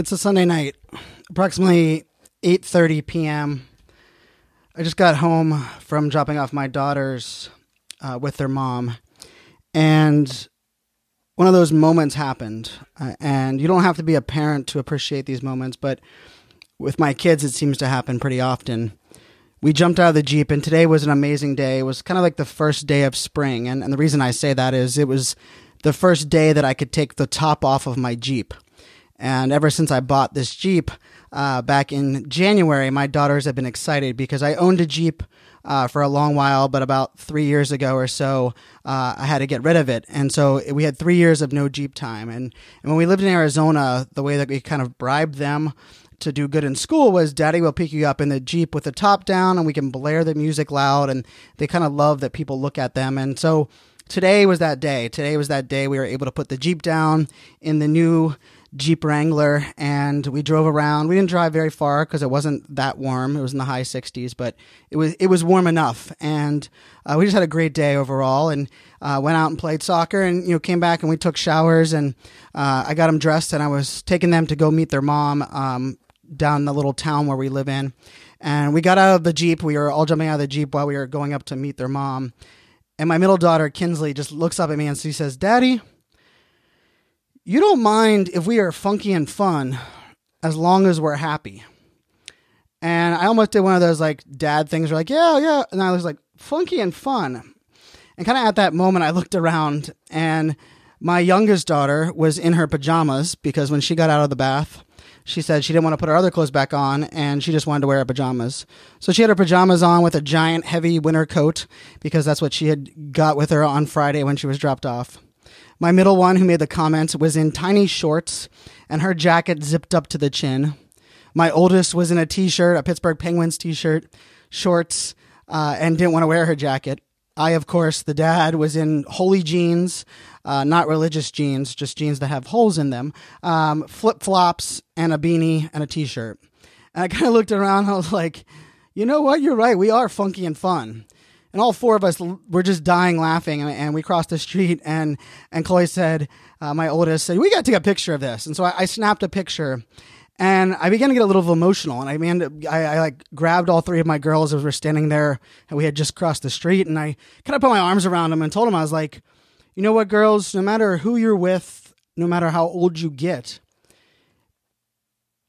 It's a Sunday night, approximately 8:30 p.m. I just got home from dropping off my daughters uh, with their mom, and one of those moments happened. Uh, and you don't have to be a parent to appreciate these moments, but with my kids, it seems to happen pretty often. We jumped out of the Jeep, and today was an amazing day. It was kind of like the first day of spring. And, and the reason I say that is it was the first day that I could take the top off of my Jeep. And ever since I bought this Jeep uh, back in January, my daughters have been excited because I owned a Jeep uh, for a long while, but about three years ago or so, uh, I had to get rid of it. And so we had three years of no Jeep time. And, and when we lived in Arizona, the way that we kind of bribed them to do good in school was daddy will pick you up in the Jeep with the top down and we can blare the music loud. And they kind of love that people look at them. And so today was that day. Today was that day we were able to put the Jeep down in the new Jeep Wrangler and we drove around. We didn't drive very far because it wasn't that warm. It was in the high 60s, but it was it was warm enough, and uh, we just had a great day overall. And uh, went out and played soccer, and you know came back and we took showers, and uh, I got them dressed, and I was taking them to go meet their mom um, down the little town where we live in. And we got out of the jeep. We were all jumping out of the jeep while we were going up to meet their mom. And my middle daughter Kinsley just looks up at me and she says, "Daddy." You don't mind if we are funky and fun as long as we're happy. And I almost did one of those like dad things where like, yeah, yeah. And I was like, funky and fun. And kind of at that moment, I looked around and my youngest daughter was in her pajamas because when she got out of the bath, she said she didn't want to put her other clothes back on and she just wanted to wear her pajamas. So she had her pajamas on with a giant heavy winter coat because that's what she had got with her on Friday when she was dropped off. My middle one, who made the comments, was in tiny shorts and her jacket zipped up to the chin. My oldest was in a t shirt, a Pittsburgh Penguins t shirt, shorts, uh, and didn't want to wear her jacket. I, of course, the dad, was in holy jeans, uh, not religious jeans, just jeans that have holes in them, um, flip flops, and a beanie and a t shirt. And I kind of looked around, I was like, you know what? You're right. We are funky and fun and all four of us were just dying laughing and, and we crossed the street and and chloe said uh, my oldest said we got to take a picture of this. And so I, I, snapped a picture and i began to get a little emotional and i began I, I, like grabbed all three of my girls as we are standing there and we had just crossed the street and i kind of put my arms around them and told them i was like you know what girls? No matter who you're with no matter how old you get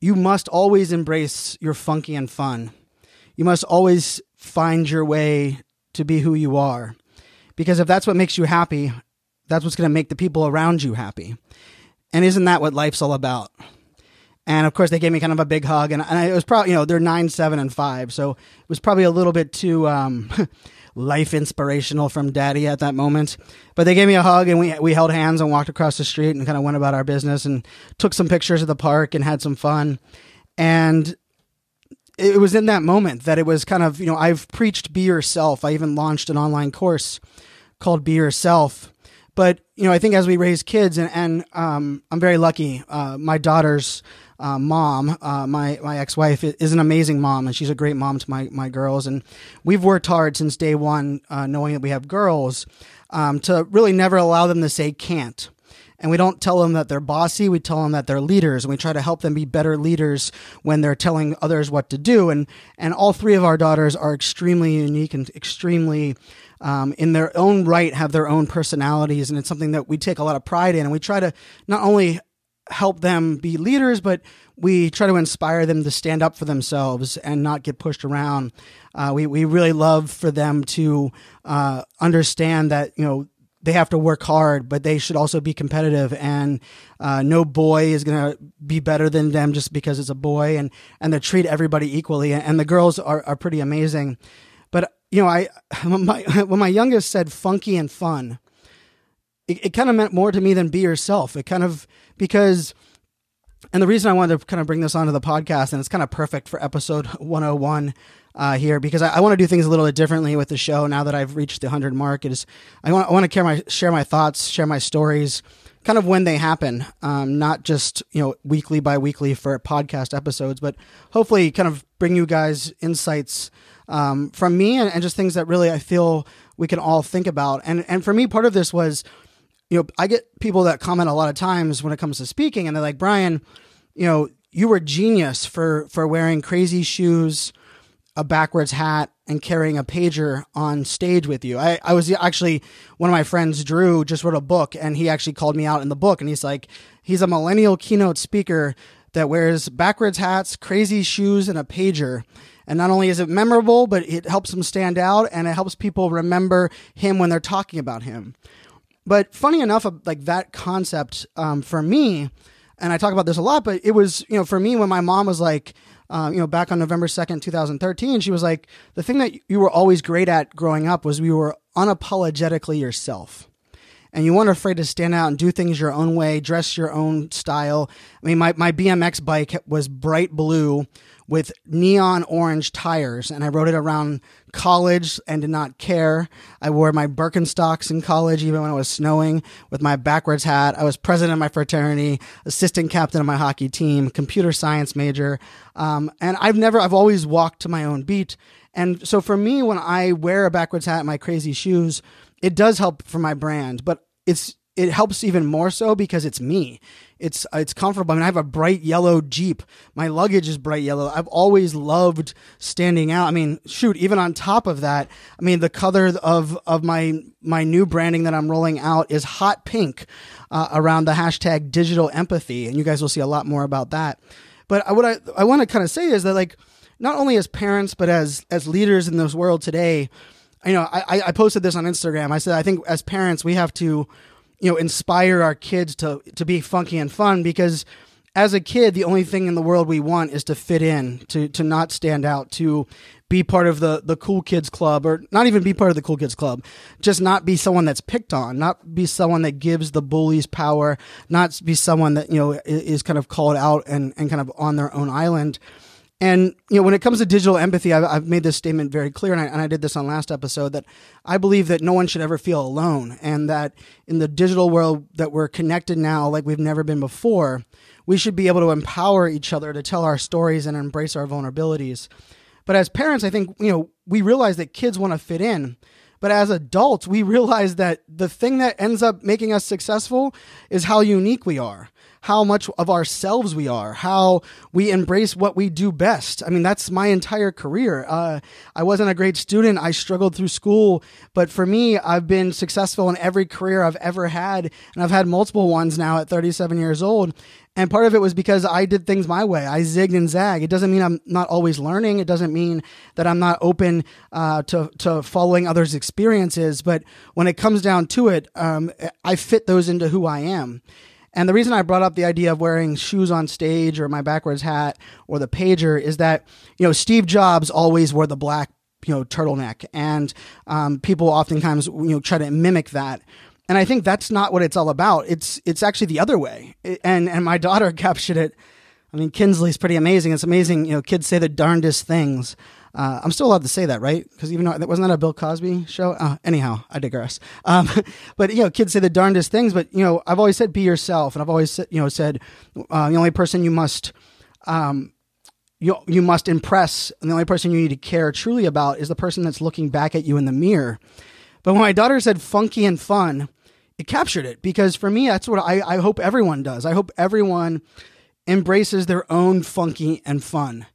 you must always embrace your funky and fun. You must always find your way to be who you are. Because if that's what makes you happy, that's what's going to make the people around you happy. And isn't that what life's all about? And of course, they gave me kind of a big hug, and, and it was probably, you know, they're nine, seven, and five. So it was probably a little bit too um, life inspirational from daddy at that moment. But they gave me a hug, and we, we held hands and walked across the street and kind of went about our business and took some pictures of the park and had some fun. And it was in that moment that it was kind of, you know, I've preached be yourself. I even launched an online course called Be Yourself. But, you know, I think as we raise kids, and, and um, I'm very lucky, uh, my daughter's uh, mom, uh, my, my ex wife, is an amazing mom, and she's a great mom to my, my girls. And we've worked hard since day one, uh, knowing that we have girls, um, to really never allow them to say can't and we don't tell them that they're bossy. We tell them that they're leaders, and we try to help them be better leaders when they're telling others what to do. And and all three of our daughters are extremely unique and extremely. Um, in their own right, have their own personalities, and it's something that we take a lot of pride in. And we try to not only help them be leaders, but we try to inspire them to stand up for themselves and not get pushed around. Uh, we we really love for them to uh, understand that you know they have to work hard, but they should also be competitive. And uh, no boy is going to be better than them just because it's a boy, and and they treat everybody equally. And the girls are are pretty amazing. But you know, I when my when my youngest said funky and fun, it, it kind of meant more to me than be yourself. It kind of because. And the reason I wanted to kind of bring this onto the podcast, and it's kind of perfect for episode 101, uh, here because I, I want to do things a little bit differently with the show now that I've reached the hundred mark. Is I want I want to share my thoughts, share my stories, kind of when they happen, um, not just you know weekly by weekly for podcast episodes, but hopefully kind of bring you guys insights um, from me and, and just things that really I feel we can all think about. And and for me, part of this was, you know, I get people that comment a lot of times when it comes to speaking, and they're like, Brian, you know you were genius for for wearing crazy shoes, a backwards hat, and carrying a pager on stage with you. I, I was actually one of my friends, Drew, just wrote a book, and he actually called me out in the book, and he's like, he's a millennial keynote speaker that wears backwards hats, crazy shoes, and a pager. And not only is it memorable, but it helps him stand out and it helps people remember him when they're talking about him. But funny enough, like that concept um, for me, and I talk about this a lot, but it was, you know, for me when my mom was like, um, you know, back on November 2nd, 2013, she was like, the thing that you were always great at growing up was you were unapologetically yourself and you weren't afraid to stand out and do things your own way, dress your own style. I mean, my, my BMX bike was bright blue with neon orange tires, and I rode it around college and did not care. I wore my Birkenstocks in college, even when it was snowing, with my backwards hat. I was president of my fraternity, assistant captain of my hockey team, computer science major, um, and I've never, I've always walked to my own beat. And so for me, when I wear a backwards hat and my crazy shoes, it does help for my brand, but it's it helps even more so because it's me. It's it's comfortable. I mean, I have a bright yellow Jeep. My luggage is bright yellow. I've always loved standing out. I mean, shoot, even on top of that, I mean, the color of of my my new branding that I'm rolling out is hot pink uh, around the hashtag digital empathy, and you guys will see a lot more about that. But what I I want to kind of say is that like not only as parents but as as leaders in this world today you know, I, I posted this on Instagram. I said, I think as parents, we have to, you know, inspire our kids to, to be funky and fun because as a kid, the only thing in the world we want is to fit in, to, to not stand out, to be part of the, the cool kids club or not even be part of the cool kids club. Just not be someone that's picked on, not be someone that gives the bullies power, not be someone that, you know, is kind of called out and, and kind of on their own island. And you know, when it comes to digital empathy, I've, I've made this statement very clear, and I, and I, did this on last episode that I believe that no one should ever feel alone, and that in the digital world that we're connected now, like we've never been before, we should be able to empower each other to tell our stories and embrace our vulnerabilities. But as parents, I think you know we realize that kids want to fit in, but as adults, we realize that the thing that ends up making us successful is how unique we are how much of ourselves we are, how we embrace what we do best. I mean, that's my entire career. Uh, I wasn't a great student. I struggled through school, but for me, I've been successful in every career I've ever had, and I've had multiple ones now at 37 years old. And part of it was because I did things my way. I zigged and zagged. It doesn't mean I'm not always learning. It doesn't mean that I'm not open uh, to to following others' experiences. But when it comes down to it, um, I fit those into who I am. And the reason I brought up the idea of wearing shoes on stage or my backwards hat or the pager is that, you know, Steve Jobs always wore the black, you know, turtleneck. And um, people oftentimes, you know, try to mimic that. And I think that's not what it's all about. It's it's actually the other way. and and my daughter captured it. I mean, Kinsley's pretty amazing. It's amazing. You know, kids say the darndest things. Uh, I'm still allowed to say that, right? Because even though that wasn't that a Bill Cosby show? Uh, anyhow, I digress. Um, but you know, kids say the darndest things. But you know, I've always said be yourself, and I've always you know said uh, the only person you must um, you you must impress, and the only person you need to care truly about is the person that's looking back at you in the mirror. But when my daughter said funky and fun, it captured it because for me, that's what I, I hope everyone does. I hope everyone embraces their own funky and fun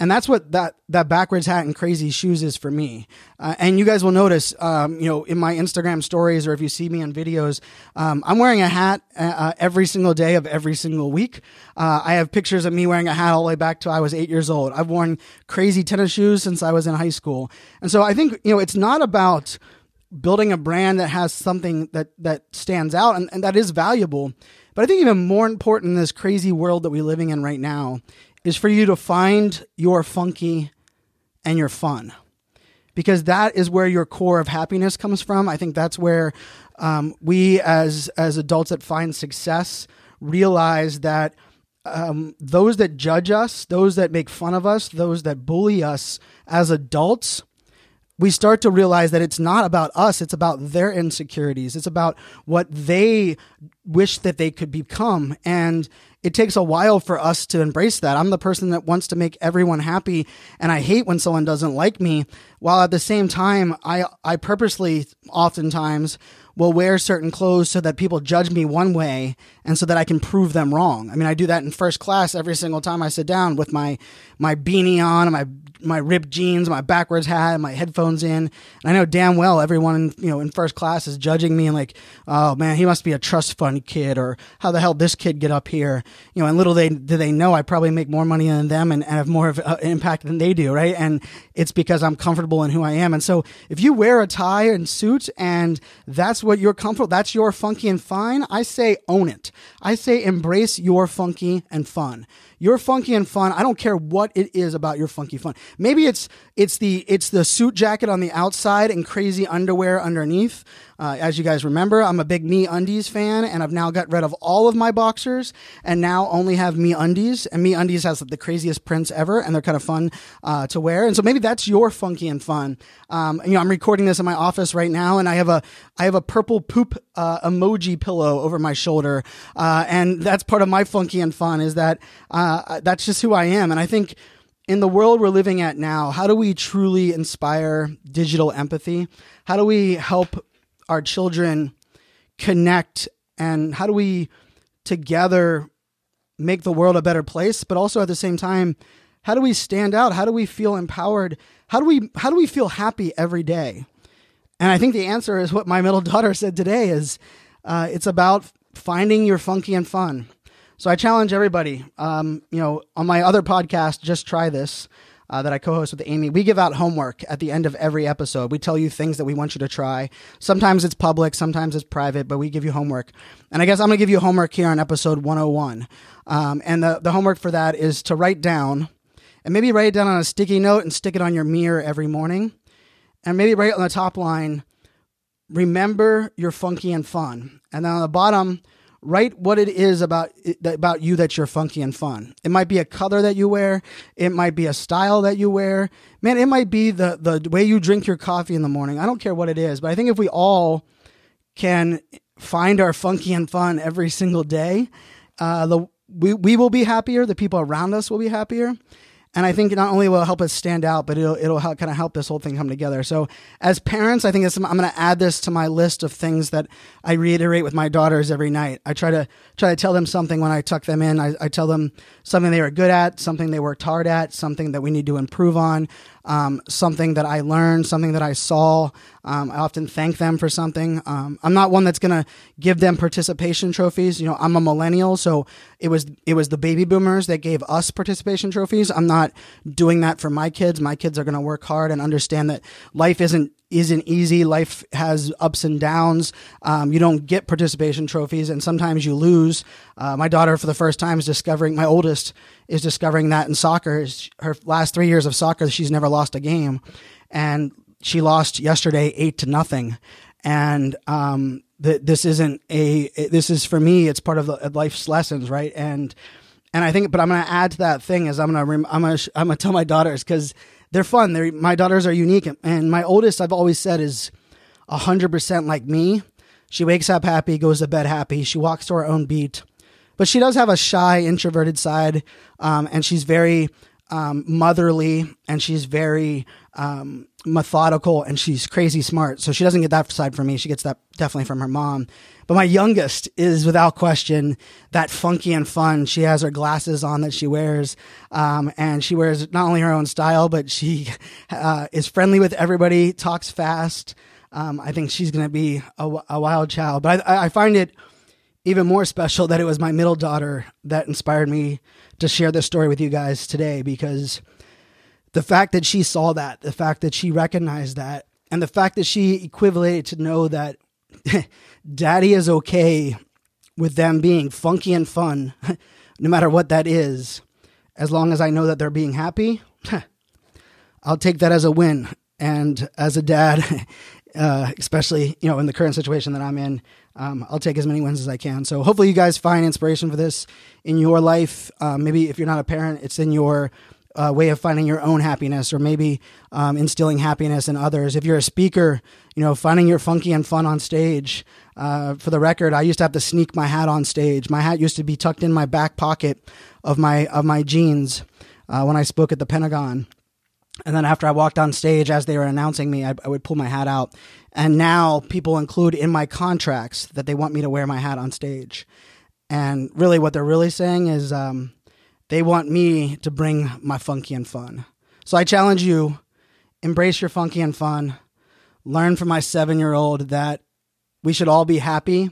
and that's what that that backwards hat and crazy shoes is for me. Uh, and you guys will notice, um, you know, in my Instagram stories or if you see me on videos, um, I'm wearing a hat uh, uh, every single day of every single week. Uh, I have pictures of me wearing a hat all the way back to I was eight years old. I've worn crazy tennis shoes since I was in high school, and so I think you know it's not about building a brand that has something that that stands out and, and that is valuable. But I think even more important in this crazy world that we're living in right now is for you to find your funky and your fun because that is where your core of happiness comes from. I think that's where um, we, as as adults that find success, realize that um, those that judge us, those that make fun of us, those that bully us as adults, we start to realize that it's not about us, it's about their insecurities. It's about what they wish that they could become. And it takes a while for us to embrace that. I'm the person that wants to make everyone happy, and I hate when someone doesn't like me, while at the same time, I, I purposely oftentimes will wear certain clothes so that people judge me one way and so that I can prove them wrong. I mean, I do that in first class every single time I sit down with my my beanie on and my my ripped jeans, my backwards hat, my headphones in. And I know damn well everyone in, you know in first class is judging me and like, oh man, he must be a trust fund kid, or how the hell this kid get up here? You know, and little they do they know I probably make more money than them and, and have more of an impact than they do, right? And it's because I'm comfortable in who I am. And so if you wear a tie and suit and that's what you're comfortable, that's your funky and fine. I say own it. I say embrace your funky and fun. You're funky and fun. I don't care what it is about your funky fun. Maybe it's it's the it's the suit jacket on the outside and crazy underwear underneath. Uh, as you guys remember, I'm a big MeUndies fan, and I've now got rid of all of my boxers and now only have MeUndies. And MeUndies has the craziest prints ever, and they're kind of fun uh, to wear. And so maybe that's your funky and fun. Um, you know, I'm recording this in my office right now, and I have a I have a purple poop uh, emoji pillow over my shoulder, uh, and that's part of my funky and fun. Is that uh, that's just who I am, and I think in the world we're living at now, how do we truly inspire digital empathy? How do we help our children connect? And how do we together make the world a better place? But also at the same time how do we stand out? How do we feel empowered? How do we how do we feel happy every day? And i think the answer is what my middle daughter said today is uh, it's about finding your funky and fun so i challenge everybody um, you know on my other podcast just try this uh, that I co host with Amy, we give out homework at the end of every episode. We tell you things that we want you to try. Sometimes it's public, sometimes it's private, but we give you homework. And I guess I'm going to give you homework here on episode 101. Um, and the, the homework for that is to write down, and maybe write it down on a sticky note and stick it on your mirror every morning. And maybe write on the top line, remember you're funky and fun. And then on the bottom, write what it is about about you that you're funky and fun. It might be a color that you wear, it might be a style that you wear. Man, it might be the the way you drink your coffee in the morning. I don't care what it is, but I think if we all can find our funky and fun every single day, uh, the we, we will be happier. The people around us will be happier and I think not only will it help us stand out, but it'll it'll help, kind of help this whole thing come together. So as parents, I think I'm going to add this to my list of things that I reiterate with my daughters every night. I try to try to tell them something when I tuck them in. I, I tell them something they were good at, something they worked hard at, something that we need to improve on um, something that I learned, something that I saw. Um, I often thank them for something. Um, I'm not one that's to give them participation trophies. You know, I'm a millennial, so it was it was the baby boomers that gave us participation trophies. I'm not doing that for my kids. My kids are to work hard and understand that life isn't isn't easy. Life has ups and downs. Um, you don't get participation trophies, and sometimes you lose. Uh, my daughter, for the first time, is discovering. My oldest is discovering that in soccer. Her last three years of soccer, she's never lost a game, and she lost yesterday eight to nothing. And um, th- this isn't a. This is for me. It's part of the, life's lessons, right? And and I think, but I'm going to add to that thing is I'm going to I'm going to I'm going to tell my daughters because they're fun. They're my daughters are unique, and my oldest I've always said is hundred percent like me. She wakes up happy, goes to bed happy. She walks to her own beat, but she does have a shy, introverted side, um, and she's very um, motherly, and she's very um, methodical, and she's crazy smart. So she doesn't get that side from me. She gets that definitely from her mom. But my youngest is without question that funky and fun. She has her glasses on that she wears, um, and she wears not only her own style, but she uh, is friendly with everybody, talks fast. Um, I think she's going to be a, a, wild child. But I, I find it even more special that it was my middle daughter that inspired me to share this story with you guys today because the fact that she saw that, the fact that she recognized that, and the fact that she equivalated to know that daddy is okay with them being funky and fun, no matter what that is, as long as I know that they're being happy. I'll take that as a win. And as a dad, uh, especially you know in the current situation that I'm in, um, I'll take as many wins as I can. So hopefully you guys find inspiration for this in your life. Uh, maybe if you're not a parent, it's in your uh, way of finding your own happiness or maybe um, instilling happiness in others. If you're a speaker, you know, finding your funky and fun on stage. Uh, for the record, I used to have to sneak my hat on stage. My hat used to be tucked in my back pocket of my of my jeans uh, when I spoke at the Pentagon. And then after I walked on stage, as they were announcing me, I, I would pull my hat out. And now people include in my contracts that they want me to wear my hat on stage. And really, what they're really saying is um, they want me to bring my funky and fun. So I challenge you embrace your funky and fun. Learn from my seven year old that we should all be happy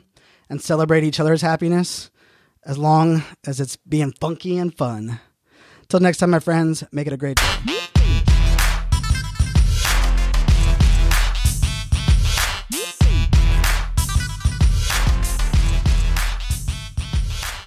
and celebrate each other's happiness as long as it's being funky and fun. Till next time, my friends, make it a great day.